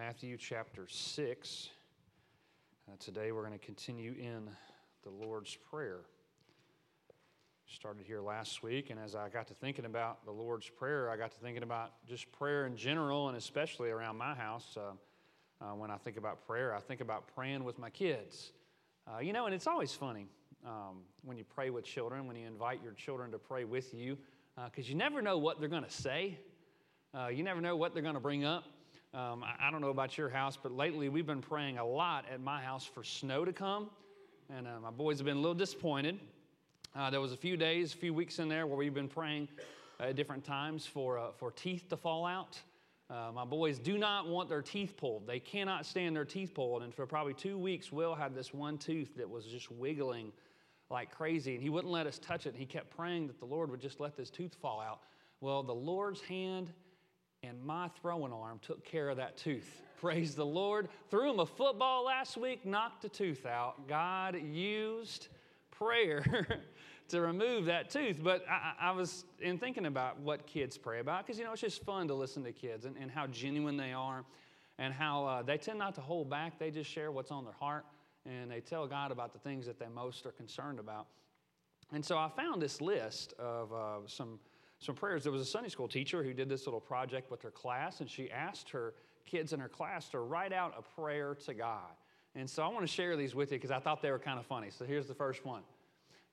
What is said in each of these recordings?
Matthew chapter 6. Uh, today we're going to continue in the Lord's Prayer. Started here last week, and as I got to thinking about the Lord's Prayer, I got to thinking about just prayer in general, and especially around my house. Uh, uh, when I think about prayer, I think about praying with my kids. Uh, you know, and it's always funny um, when you pray with children, when you invite your children to pray with you, because uh, you never know what they're going to say. Uh, you never know what they're going to bring up. Um, I, I, don't know about your house, but lately we've been praying a lot at my house for snow to come. And uh, my boys have been a little disappointed. Uh, there was a few days, a few weeks in there where we've been praying at different times for, uh, for teeth to fall out. Uh, my boys do not want their teeth pulled. They cannot stand their teeth pulled. And for probably two weeks, Will had this one tooth that was just wiggling like crazy, and he wouldn't let us touch it. He kept praying that the Lord would just let this tooth fall out. Well, the Lord's hand and my throwing arm took care of that tooth. Praise the Lord. Threw him a football last week, knocked a tooth out. God used prayer to remove that tooth. But I, I, was in thinking about what kids pray about because, you know, it's just fun to listen to kids and, and how genuine they are and how uh, they tend not to hold back. They just share what's on their heart and they tell God about the things that they most are concerned about. And so I found this list of uh, some some prayers. There was a Sunday school teacher who did this little project with her class, and she asked her kids in her class to write out a prayer to God. And so I want to share these with you because I thought they were kind of funny. So here's the first one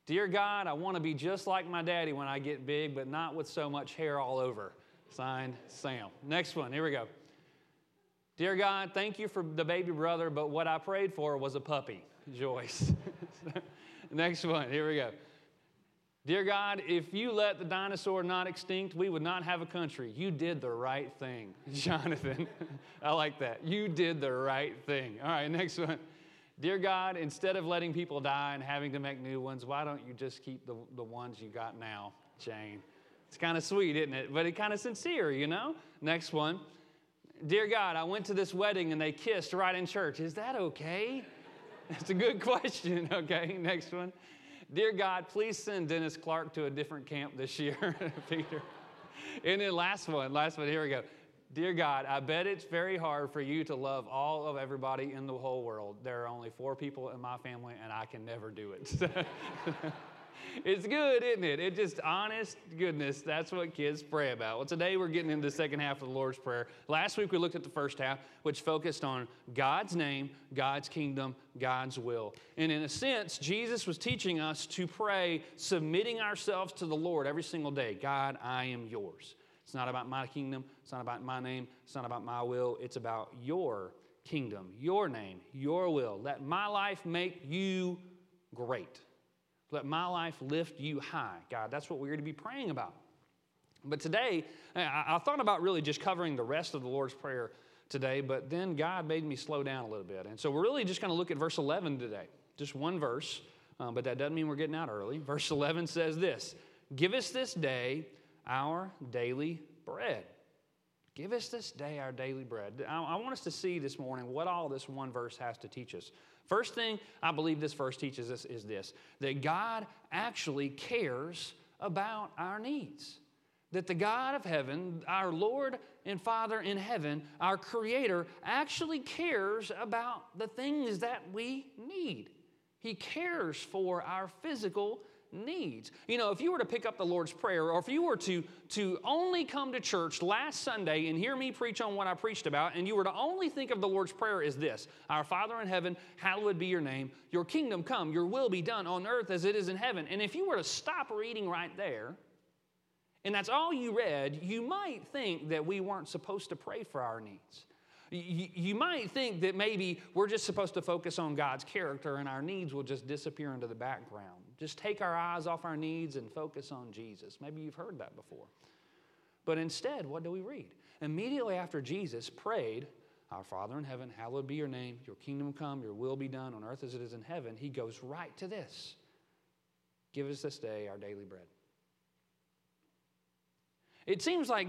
Dear God, I want to be just like my daddy when I get big, but not with so much hair all over. Signed, Sam. Next one, here we go. Dear God, thank you for the baby brother, but what I prayed for was a puppy. Joyce. Next one, here we go. Dear God, if you let the dinosaur not extinct, we would not have a country. You did the right thing, Jonathan. I like that. You did the right thing. All right, next one. Dear God, instead of letting people die and having to make new ones, why don't you just keep the, the ones you got now, Jane? It's kind of sweet, isn't it? But it's kind of sincere, you know? Next one. Dear God, I went to this wedding and they kissed right in church. Is that okay? That's a good question, okay? Next one. Dear God, please send Dennis Clark to a different camp this year, Peter. And then last one, last one, here we go. Dear God, I bet it's very hard for you to love all of everybody in the whole world. There are only four people in my family, and I can never do it. it's good, isn't it? It just honest goodness. That's what kids pray about. Well, today we're getting into the second half of the Lord's Prayer. Last week we looked at the first half, which focused on God's name, God's kingdom, God's will. And in a sense, Jesus was teaching us to pray, submitting ourselves to the Lord every single day. God, I am yours. It's not about my kingdom, it's not about my name, it's not about my will, it's about your kingdom, your name, your will. Let my life make you great. Let my life lift you high. God, that's what we're to be praying about. But today, I, thought about really just covering the rest of the Lord's Prayer today, but then God made me slow down a little bit. And so we're really just going to look at verse 11 today, just one verse, um, but that doesn't mean we're getting out early. Verse 11 says this Give us this day our daily bread. Give us this day our daily bread. I, I want us to see this morning what all this one verse has to teach us. First thing I believe this verse teaches us is this that God actually cares about our needs. That the God of heaven, our Lord and Father in heaven, our Creator, actually cares about the things that we need. He cares for our physical needs. You know, if you were to pick up the Lord's Prayer, or if you were to, to only come to church last Sunday and hear me preach on what I preached about, and you were to only think of the Lord's Prayer as this Our Father in heaven, hallowed be your name, your kingdom come, your will be done on earth as it is in heaven. And if you were to stop reading right there, and that's all you read, you might think that we weren't supposed to pray for our needs. You, might think that maybe we're just supposed to focus on God's character and our needs will just disappear into the background. Just take our eyes off our needs and focus on Jesus. Maybe you've heard that before. But instead, what do we read? Immediately after Jesus prayed, Our Father in heaven, hallowed be your name, your kingdom come, your will be done on earth as it is in heaven, he goes right to this Give us this day our daily bread. It seems like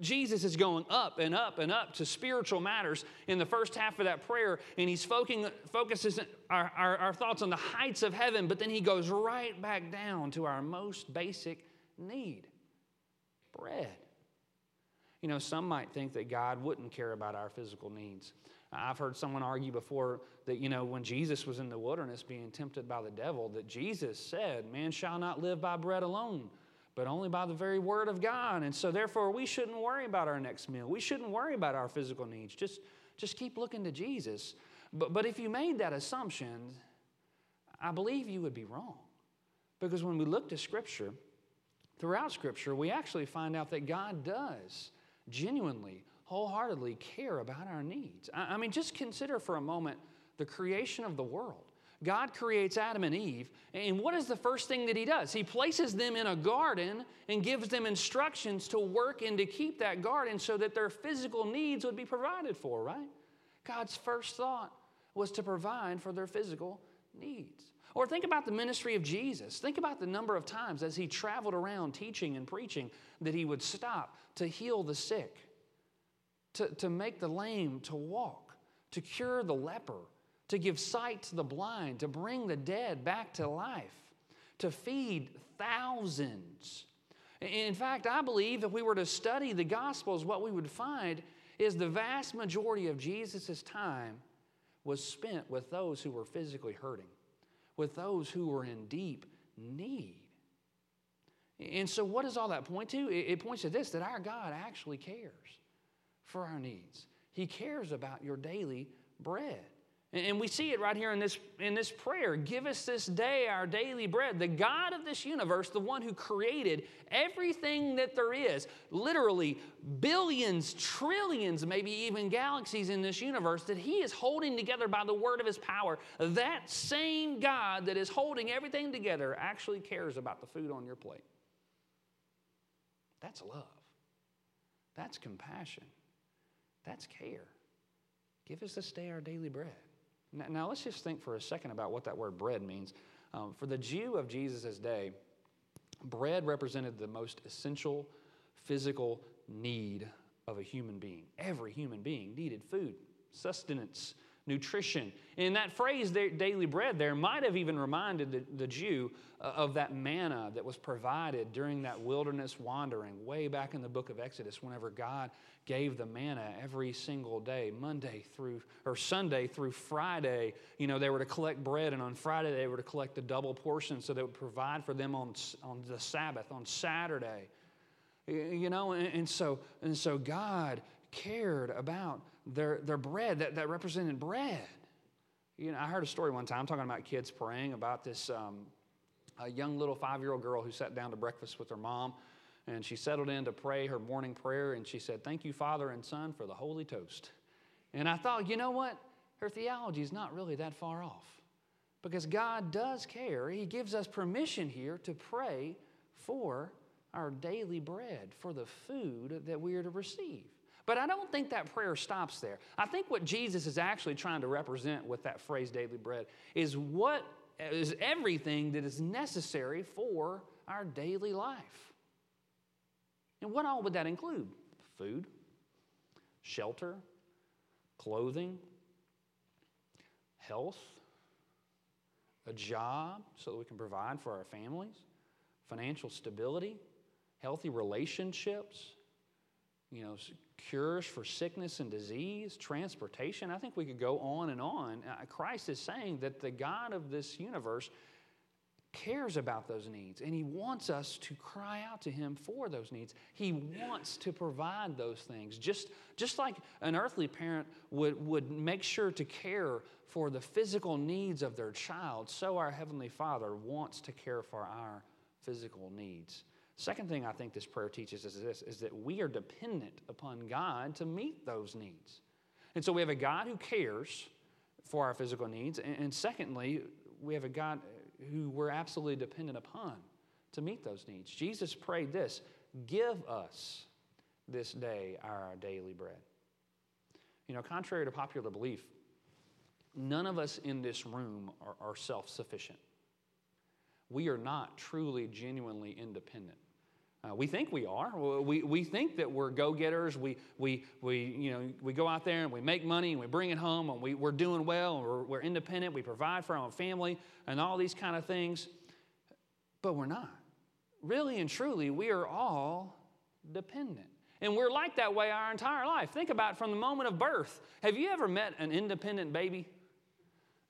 Jesus is going up and up and up to spiritual matters in the first half of that prayer, and he's focusing, focuses our, our, our thoughts on the heights of heaven, but then he goes right back down to our most basic need bread. You know, some might think that God wouldn't care about our physical needs. I've heard someone argue before that, you know, when Jesus was in the wilderness being tempted by the devil, that Jesus said, Man shall not live by bread alone, but only by the very word of God. And so, therefore, we shouldn't worry about our next meal. We shouldn't worry about our physical needs. Just, just keep looking to Jesus. But, but if you made that assumption, I believe you would be wrong. Because when we look to Scripture, throughout Scripture, we actually find out that God does genuinely wholeheartedly care about our needs. I mean, just consider for a moment the creation of the world. God creates Adam and Eve, and what is the first thing that He does? He places them in a garden and gives them instructions to work and to keep that garden so that their physical needs would be provided for, right? God's first thought was to provide for their physical needs. Or think about the ministry of Jesus. Think about the number of times as He traveled around teaching and preaching that He would stop to heal the sick to, to make the lame to walk, to cure the leper, to give sight to the blind, to bring the dead back to life, to feed thousands. In fact, I believe if we were to study the Gospels, what we would find is the vast majority of Jesus' time was spent with those who were physically hurting, with those who were in deep need. And so, what does all that point to? It points to this that our God actually cares for our needs. He cares about your daily bread. And we see it right here in this, in this prayer. Give us this day our daily bread. The God of this universe, the one who created everything that there is, literally billions, trillions, maybe even galaxies in this universe, that He is holding together by the word of His power. That same God that is holding everything together actually cares about the food on your plate. That's love, that's compassion. That's care. Give us this day our daily bread. Now, let's just think for a second about what that word bread means. Um, for the Jew of Jesus' day, bread represented the most essential physical need of a human being. Every human being needed food, sustenance, nutrition. And that phrase, daily bread, there might have even reminded the, the Jew uh, of that manna that was provided during that wilderness wandering way back in the book of Exodus, whenever God gave the manna every single day, Monday through, or Sunday through Friday. You know, they were to collect bread, and on Friday they were to collect a double portion so they would provide for them on, on the Sabbath, on Saturday. You know, and, and so, and so God cared about their, their bread, that, that represented bread. You know, I heard a story one time talking about kids praying about this um, a young little five year old girl who sat down to breakfast with her mom. And she settled in to pray her morning prayer, and she said, Thank you, Father and Son, for the holy toast. And I thought, you know what? Her theology is not really that far off because God does care. He gives us permission here to pray for our daily bread, for the food that we are to receive. But I don't think that prayer stops there. I think what Jesus is actually trying to represent with that phrase daily bread is what is everything that is necessary for our daily life. And what all would that include? Food, shelter, clothing, health, a job so that we can provide for our families, financial stability, healthy relationships, you know, cures for sickness and disease, transportation. I think we could go on and on. Uh, Christ is saying that the God of this universe cares about those needs and he wants us to cry out to him for those needs he wants to provide those things just, just like an earthly parent would, would make sure to care for the physical needs of their child so our heavenly father wants to care for our physical needs Second thing I think this prayer teaches is this is that we are dependent upon God to meet those needs. And so we have a God who cares for our physical needs. And, secondly, we have a God who we're absolutely dependent upon to meet those needs. Jesus prayed this Give us this day our daily bread. You know, contrary to popular belief, none of us in this room are, are self sufficient. We are not truly, genuinely independent. Uh, we think we are. We, we think that we're go getters. We, we, we, you know, we go out there and we make money and we bring it home and we, we're doing well and we're, we're independent. We provide for our own family and all these kind of things. But we're not. Really and truly, we are all dependent. And we're like that way our entire life. Think about it from the moment of birth. Have you ever met an independent baby?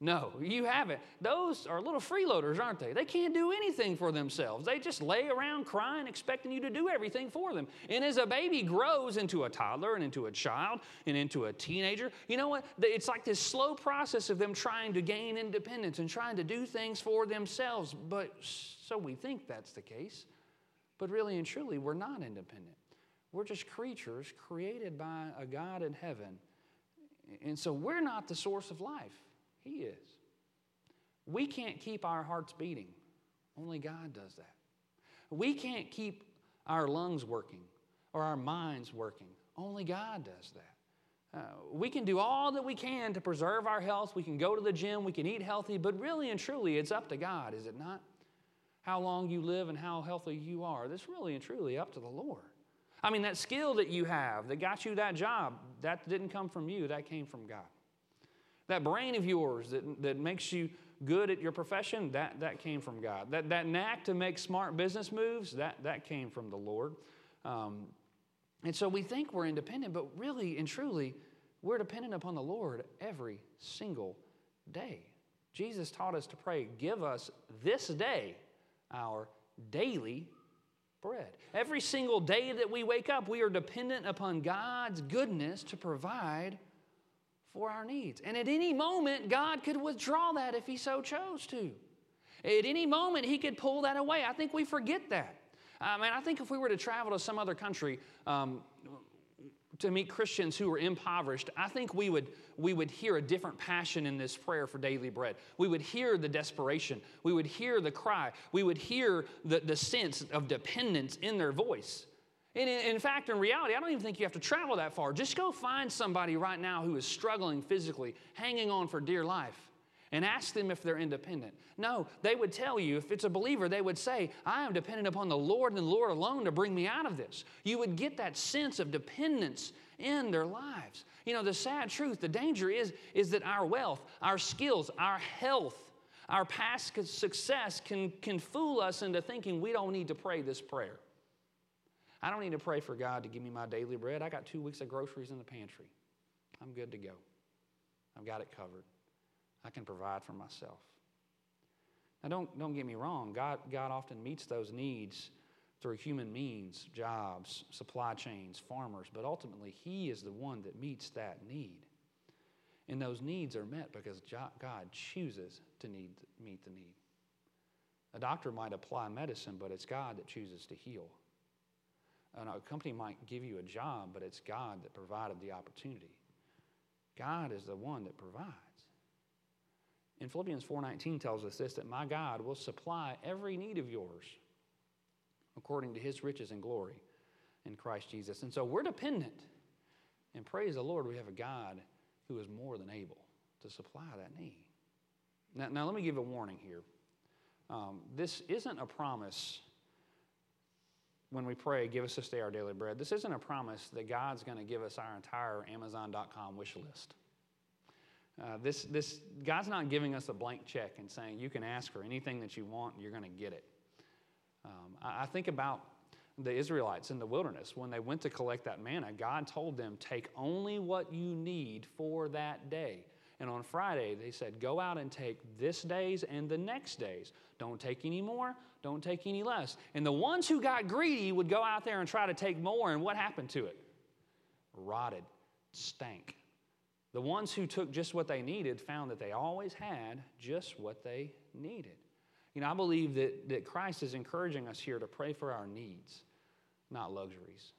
No, you haven't. Those are little freeloaders, aren't they? They can't do anything for themselves. They just lay around crying, expecting you to do everything for them. And as a baby grows into a toddler and into a child and into a teenager, you know what? It's like this slow process of them trying to gain independence and trying to do things for themselves. But so we think that's the case. But really and truly, we're not independent. We're just creatures created by a God in heaven. And so we're not the source of life. He is. We can't keep our hearts beating, only God does that. We can't keep our lungs working or our minds working, only God does that. Uh, we can do all that we can to preserve our health. We can go to the gym, we can eat healthy, but really and truly, it's up to God, is it not? How long you live and how healthy you are, that's really and truly up to the Lord. I mean, that skill that you have that got you that job, that didn't come from you, that came from God. That brain of yours that, that makes you good at your profession, that, that came from God. That, that knack to make smart business moves, that, that came from the Lord. Um, and so we think we're independent, but really and truly, we're dependent upon the Lord every single day. Jesus taught us to pray, Give us this day our daily bread. Every single day that we wake up, we are dependent upon God's goodness to provide for our needs. And at any moment, God could withdraw that if He so chose to. At any moment, He could pull that away. I think we forget that. I mean, I think if we were to travel to some other country um, to meet Christians who were impoverished, I think we would, we would hear a different passion in this prayer for daily bread. We would hear the desperation. We would hear the cry. We would hear the, the sense of dependence in their voice. And in, in, fact, in reality, I don't even think you have to travel that far. Just go find somebody right now who is struggling physically, hanging on for dear life, and ask them if they're independent. No, they would tell you, if it's a believer, they would say, I am dependent upon the Lord and the Lord alone to bring me out of this. You would get that sense of dependence in their lives. You know, the sad truth, the danger is, is that our wealth, our skills, our health, our past success can, can fool us into thinking we don't need to pray this prayer. I don't need to pray for God to give me my daily bread. I got two weeks of groceries in the pantry. I'm good to go. I've got it covered. I can provide for myself. Now, don't, don't get me wrong. God, God often meets those needs through human means, jobs, supply chains, farmers, but ultimately, He is the one that meets that need. And those needs are met because God chooses to need, meet the need. A doctor might apply medicine, but it's God that chooses to heal. And a company might give you a job, but it's God that provided the opportunity. God is the one that provides. In Philippians 4:19 tells us this that my God will supply every need of yours according to his riches and glory in Christ Jesus. And so we're dependent. And praise the Lord, we have a God who is more than able to supply that need. Now, now let me give a warning here. Um, this isn't a promise when we pray, give us this day our daily bread, this isn't a promise that God's going to give us our entire Amazon.com wish list. Uh, this, this, God's not giving us a blank check and saying, you can ask for anything that you want and you're going to get it. Um, I, I think about the Israelites in the wilderness. When they went to collect that manna, God told them, take only what you need for that day. And on Friday, they said, Go out and take this day's and the next day's. Don't take any more, don't take any less. And the ones who got greedy would go out there and try to take more, and what happened to it? Rotted, stank. The ones who took just what they needed found that they always had just what they needed. You know, I believe that, that Christ is encouraging us here to pray for our needs, not luxuries.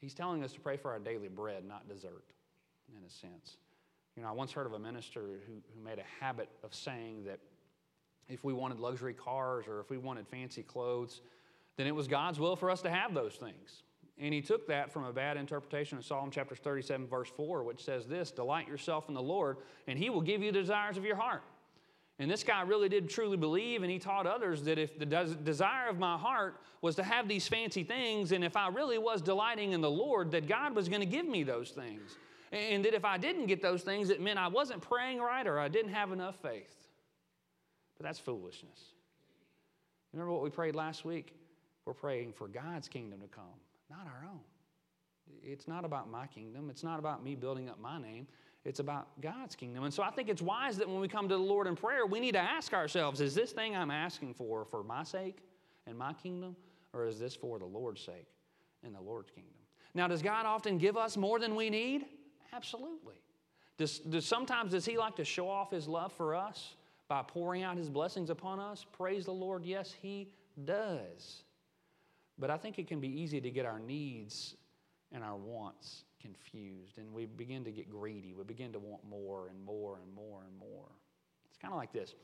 He's telling us to pray for our daily bread, not dessert, in a sense. You know, I once heard of a minister who, who made a habit of saying that if we wanted luxury cars or if we wanted fancy clothes, then it was God's will for us to have those things. And he took that from a bad interpretation of Psalm chapter 37, verse 4, which says this Delight yourself in the Lord, and he will give you the desires of your heart. And this guy really did truly believe, and he taught others that if the des- desire of my heart was to have these fancy things, and if I really was delighting in the Lord, that God was going to give me those things. And that if I didn't get those things, it meant I wasn't praying right or I didn't have enough faith. That's foolishness. Remember what we prayed last week? We're praying for God's kingdom to come, not our own. It's not about my kingdom. It's not about me building up my name. It's about God's kingdom. And so I think it's wise that when we come to the Lord in prayer, we need to ask ourselves is this thing I'm asking for for my sake and my kingdom, or is this for the Lord's sake and the Lord's kingdom? Now, does God often give us more than we need? Absolutely. Does, does sometimes does He like to show off His love for us by pouring out His blessings upon us? Praise the Lord. Yes, He does. But I think it can be easy to get our needs and our wants confused, and we begin to get greedy. We begin to want more and more and more and more. It's kind of like this.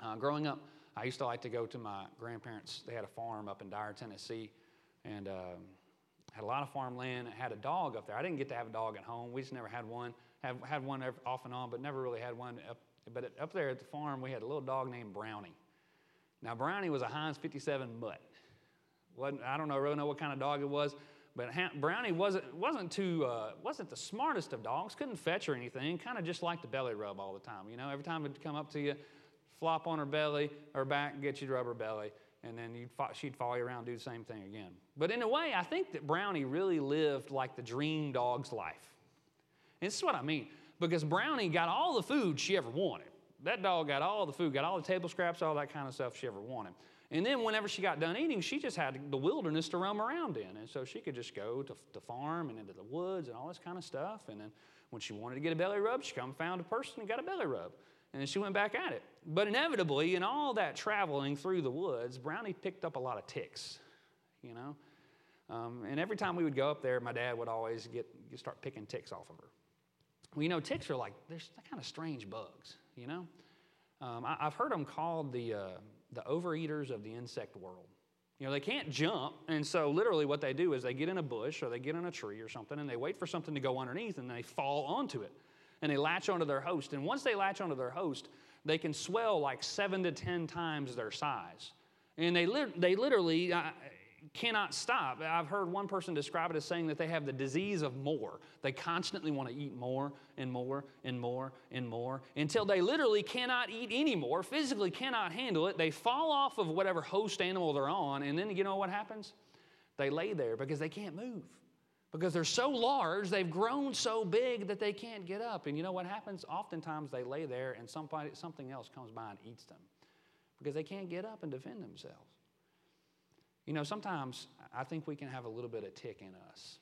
Uh, growing up, I used to like to go to my grandparents. They had a farm up in Dyer, Tennessee, and um, had a lot of farmland. I had a dog up there. I didn't get to have a dog at home. We just never had one. Have had one off and on, but never really had one. Up, but up there at the farm, we had a little dog named Brownie. Now Brownie was a Heinz 57 mutt. wasn't I don't know really know what kind of dog it was, but Brownie wasn't, wasn't, too, uh, wasn't the smartest of dogs, couldn't fetch or anything, kind of just liked the belly rub all the time. You know, every time it'd come up to you, flop on her belly her back, get you to rub her belly, and then you'd, she'd follow you around do the same thing again. But in a way, I think that Brownie really lived like the dream dog's life. And this is what I mean, because Brownie got all the food she ever wanted. That dog got all the food, got all the table scraps, all that kind of stuff she ever wanted. And then whenever she got done eating, she just had the wilderness to roam around in. And so she could just go to, the farm and into the woods and all this kind of stuff. And then when she wanted to get a belly rub, she come found a person and got a belly rub. And then she went back at it. But inevitably, in all that traveling through the woods, Brownie picked up a lot of ticks, you know. Um, and every time we would go up there, my dad would always get start picking ticks off of her. Well, you know, ticks are like they're kind of strange bugs, you know. Um, I, have heard them called the uh, the overeaters of the insect world. You know, they can't jump, and so literally what they do is they get in a bush or they get in a tree or something and they wait for something to go underneath and they fall onto it and they latch onto their host. And once they latch onto their host, they can swell like seven to 10 times their size. And they, li- they literally, cannot stop. I've heard one person describe it as saying that they have the disease of more. They constantly want to eat more and more and more and more until they literally cannot eat anymore, physically cannot handle it. They fall off of whatever host animal they're on, and then you know what happens? They lay there because they can't move. Because they're so large, they've grown so big that they can't get up. And you know what happens? Oftentimes they lay there and somebody, something else comes by and eats them because they can't get up and defend themselves. You know, sometimes I think we can have a little bit of tick in us.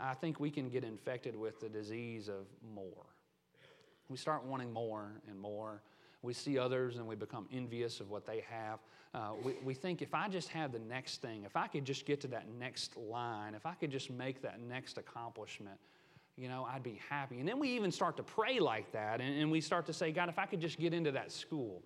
I think we can get infected with the disease of more. We start wanting more and more. We see others and we become envious of what they have. Uh, we, we think if I just had the next thing, if I could just get to that next line, if I could just make that next accomplishment, you know, I'd be happy. And then we even start to pray like that and, and we start to say, God, if I could just get into that school,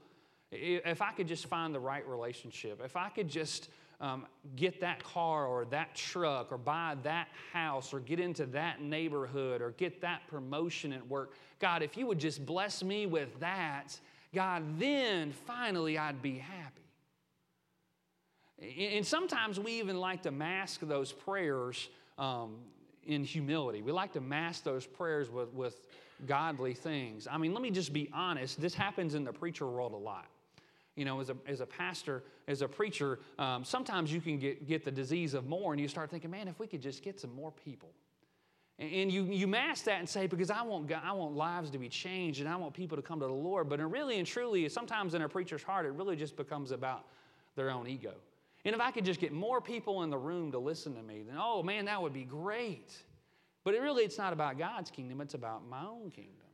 if I could just find the right relationship, if I could just um, get that car or that truck or buy that house or get into that neighborhood or get that promotion at work, God, if you would just bless me with that, God, then finally I'd be happy. And sometimes we even like to mask those prayers um, in humility. We like to mask those prayers with, with godly things. I mean, let me just be honest, this happens in the preacher world a lot you know, as a, as a pastor, as a preacher, um, sometimes you can get, get the disease of more and you start thinking, man, if we could just get some more people. And, and you, you mask that and say, because I want, I want lives to be changed and I want people to come to the Lord. But really and truly, sometimes in a preacher's heart, it really just becomes about their own ego. And if I could just get more people in the room to listen to me, then, oh man, that would be great. But it really, it's not about God's kingdom, it's about my own kingdom.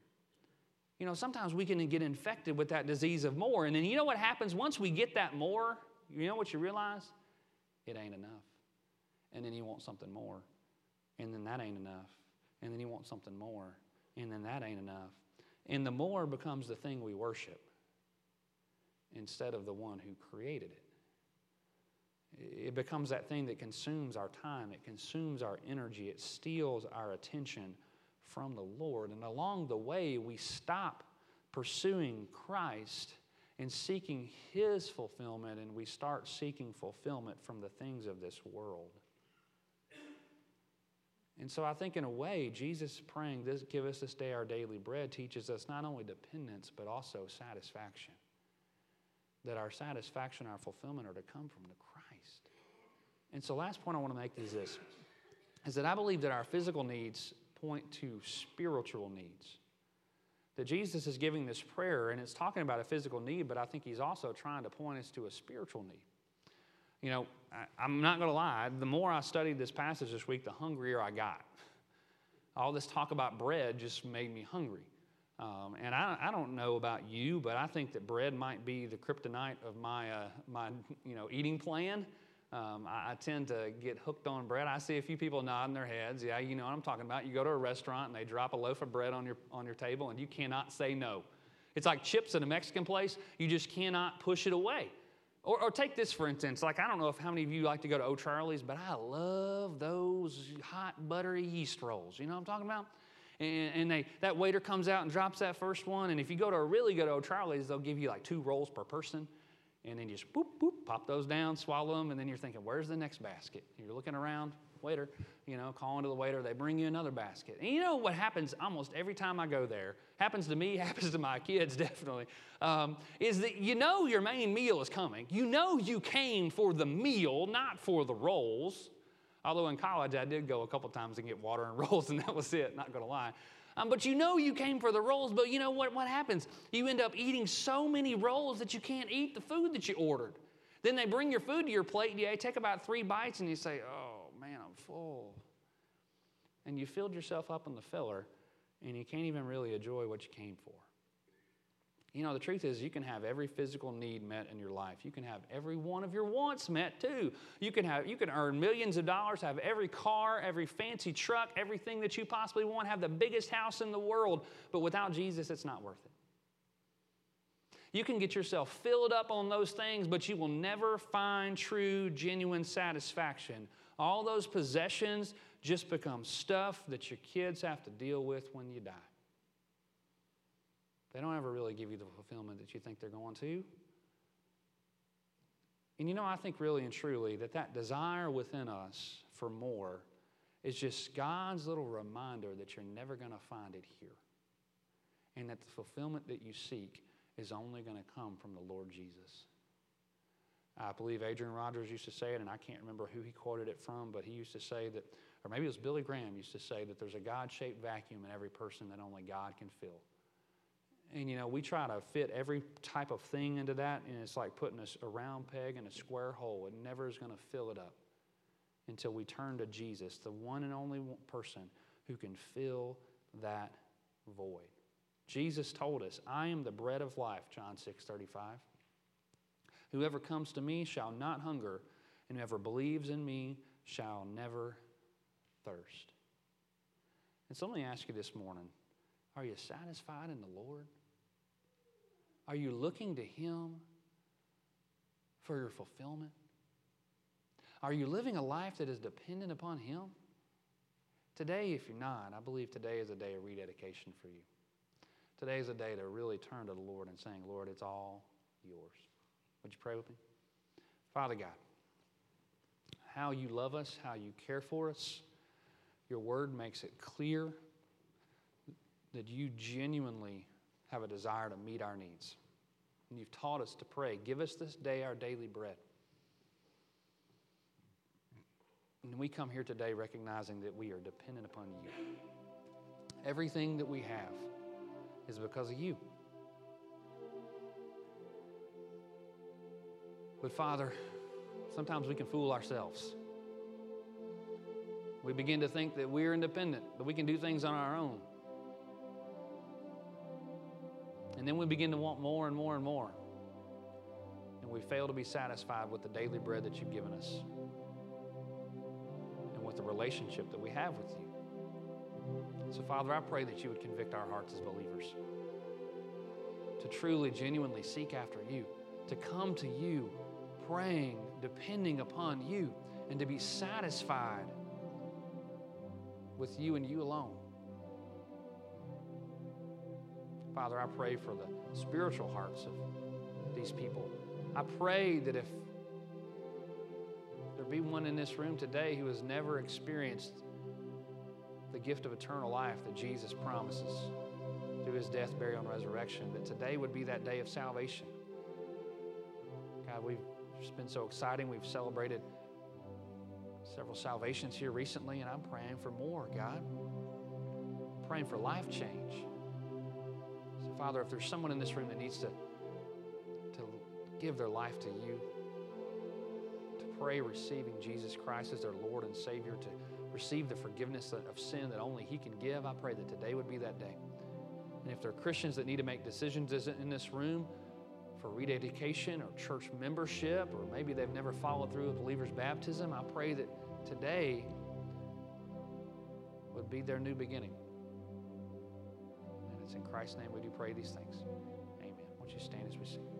You know, sometimes we can get infected with that disease of more. And then you know what happens? Once we get that more, you know what you realize? It ain't enough. And then you want something more. And then that ain't enough. And then you want something more. And then that ain't enough. And the more becomes the thing we worship instead of the one who created it. It becomes that thing that consumes our time, it consumes our energy, it steals our attention from the Lord. And along the way, we stop pursuing Christ and seeking His fulfillment, and we start seeking fulfillment from the things of this world. And so I think, in a way, Jesus praying, this, Give us this day our daily bread, teaches us not only dependence, but also satisfaction. That our satisfaction, our fulfillment are to come from the Christ. And so, last point I want to make is this is that I believe that our physical needs point to spiritual needs. That Jesus is giving this prayer, and it's talking about a physical need, but I think he's also trying to point us to a spiritual need. You know, I, am not going to lie, the more I studied this passage this week, the hungrier I got. All this talk about bread just made me hungry. Um, and I, I, don't know about you, but I think that bread might be the kryptonite of my, uh, my you know, eating plan. Um, I, I, tend to get hooked on bread. I see a few people nodding their heads. Yeah, you know what I'm talking about. You go to a restaurant and they drop a loaf of bread on your, on your table and you cannot say no. It's like chips at a Mexican place. You just cannot push it away. Or, or take this for instance. Like, I don't know if how many of you like to go to O'Charley's, but I love those hot, buttery yeast rolls. You know what I'm talking about? And, and, they, that waiter comes out and drops that first one. And if you go to a really good O'Charley's, they'll give you like two rolls per person and then you just boop, boop, pop those down, swallow them, and then you're thinking, where's the next basket? You're looking around, waiter, you know, calling to the waiter, they bring you another basket. And you know what happens almost every time I go there, happens to me, happens to my kids definitely, um, is that you know your main meal is coming. You know you came for the meal, not for the rolls. Although in college I did go a couple times and get water and rolls, and that was it, not gonna lie. Um, but you know you came for the rolls, but you know what, what happens? You end up eating so many rolls that you can't eat the food that you ordered. Then they bring your food to your plate, and you take about three bites, and you say, Oh, man, I'm full. And you filled yourself up in the filler, and you can't even really enjoy what you came for. You know, the truth is, you can have every physical need met in your life. You can have every one of your wants met too. You can have, you can earn millions of dollars, have every car, every fancy truck, everything that you possibly want, have the biggest house in the world. But without Jesus, it's not worth it. You can get yourself filled up on those things, but you will never find true, genuine satisfaction. All those possessions just become stuff that your kids have to deal with when you die. They don't ever really give you the fulfillment that you think they're going to. And you know, I think really and truly that that desire within us for more is just God's little reminder that you're never going to find it here. And that the fulfillment that you seek is only going to come from the Lord Jesus. I believe Adrian Rogers used to say it, and I can't remember who he quoted it from, but he used to say that, or maybe it was Billy Graham used to say that there's a God shaped vacuum in every person that only God can fill. And you know, we try to fit every type of thing into that, and it's like putting a, round peg in a square hole. It never is going to fill it up until we turn to Jesus, the one and only person who can fill that void. Jesus told us, I am the bread of life, John 6 35. Whoever comes to me shall not hunger, and whoever believes in me shall never thirst. And so let me ask you this morning are you satisfied in the Lord? Are you looking to Him for your fulfillment? Are you living a life that is dependent upon Him? Today, if you're not, I believe today is a day of rededication for you. Today is a day to really turn to the Lord and saying, Lord, it's all yours. Would you pray with me? Father God, how you love us, how you care for us, your word makes it clear that you genuinely have a desire to meet our needs. And you've taught us to pray, give us this day our daily bread. And we come here today recognizing that we are dependent upon you. Everything that we have is because of you. But Father, sometimes we can fool ourselves. We begin to think that we're independent, that we can do things on our own. And then we begin to want more and more and more. And we fail to be satisfied with the daily bread that you've given us and with the relationship that we have with you. So, Father, I pray that you would convict our hearts as believers to truly, genuinely seek after you, to come to you, praying, depending upon you, and to be satisfied with you and you alone. Father, I pray for the spiritual hearts of these people. I pray that if there be one in this room today who has never experienced the gift of eternal life that Jesus promises through his death, burial, and resurrection, that today would be that day of salvation. God, we've it's been so exciting. We've celebrated several salvations here recently, and I'm praying for more, God. I'm praying for life change. Father, if there's someone in this room that needs to, to give their life to you, to pray receiving Jesus Christ as their Lord and Savior, to receive the forgiveness of sin that only He can give, I pray that today would be that day. And if there are Christians that need to make decisions in this room for rededication or church membership, or maybe they've never followed through with believer's baptism, I pray that today would be their new beginning. In Christ's name we do pray these things. Amen. Won't you stand as we sing?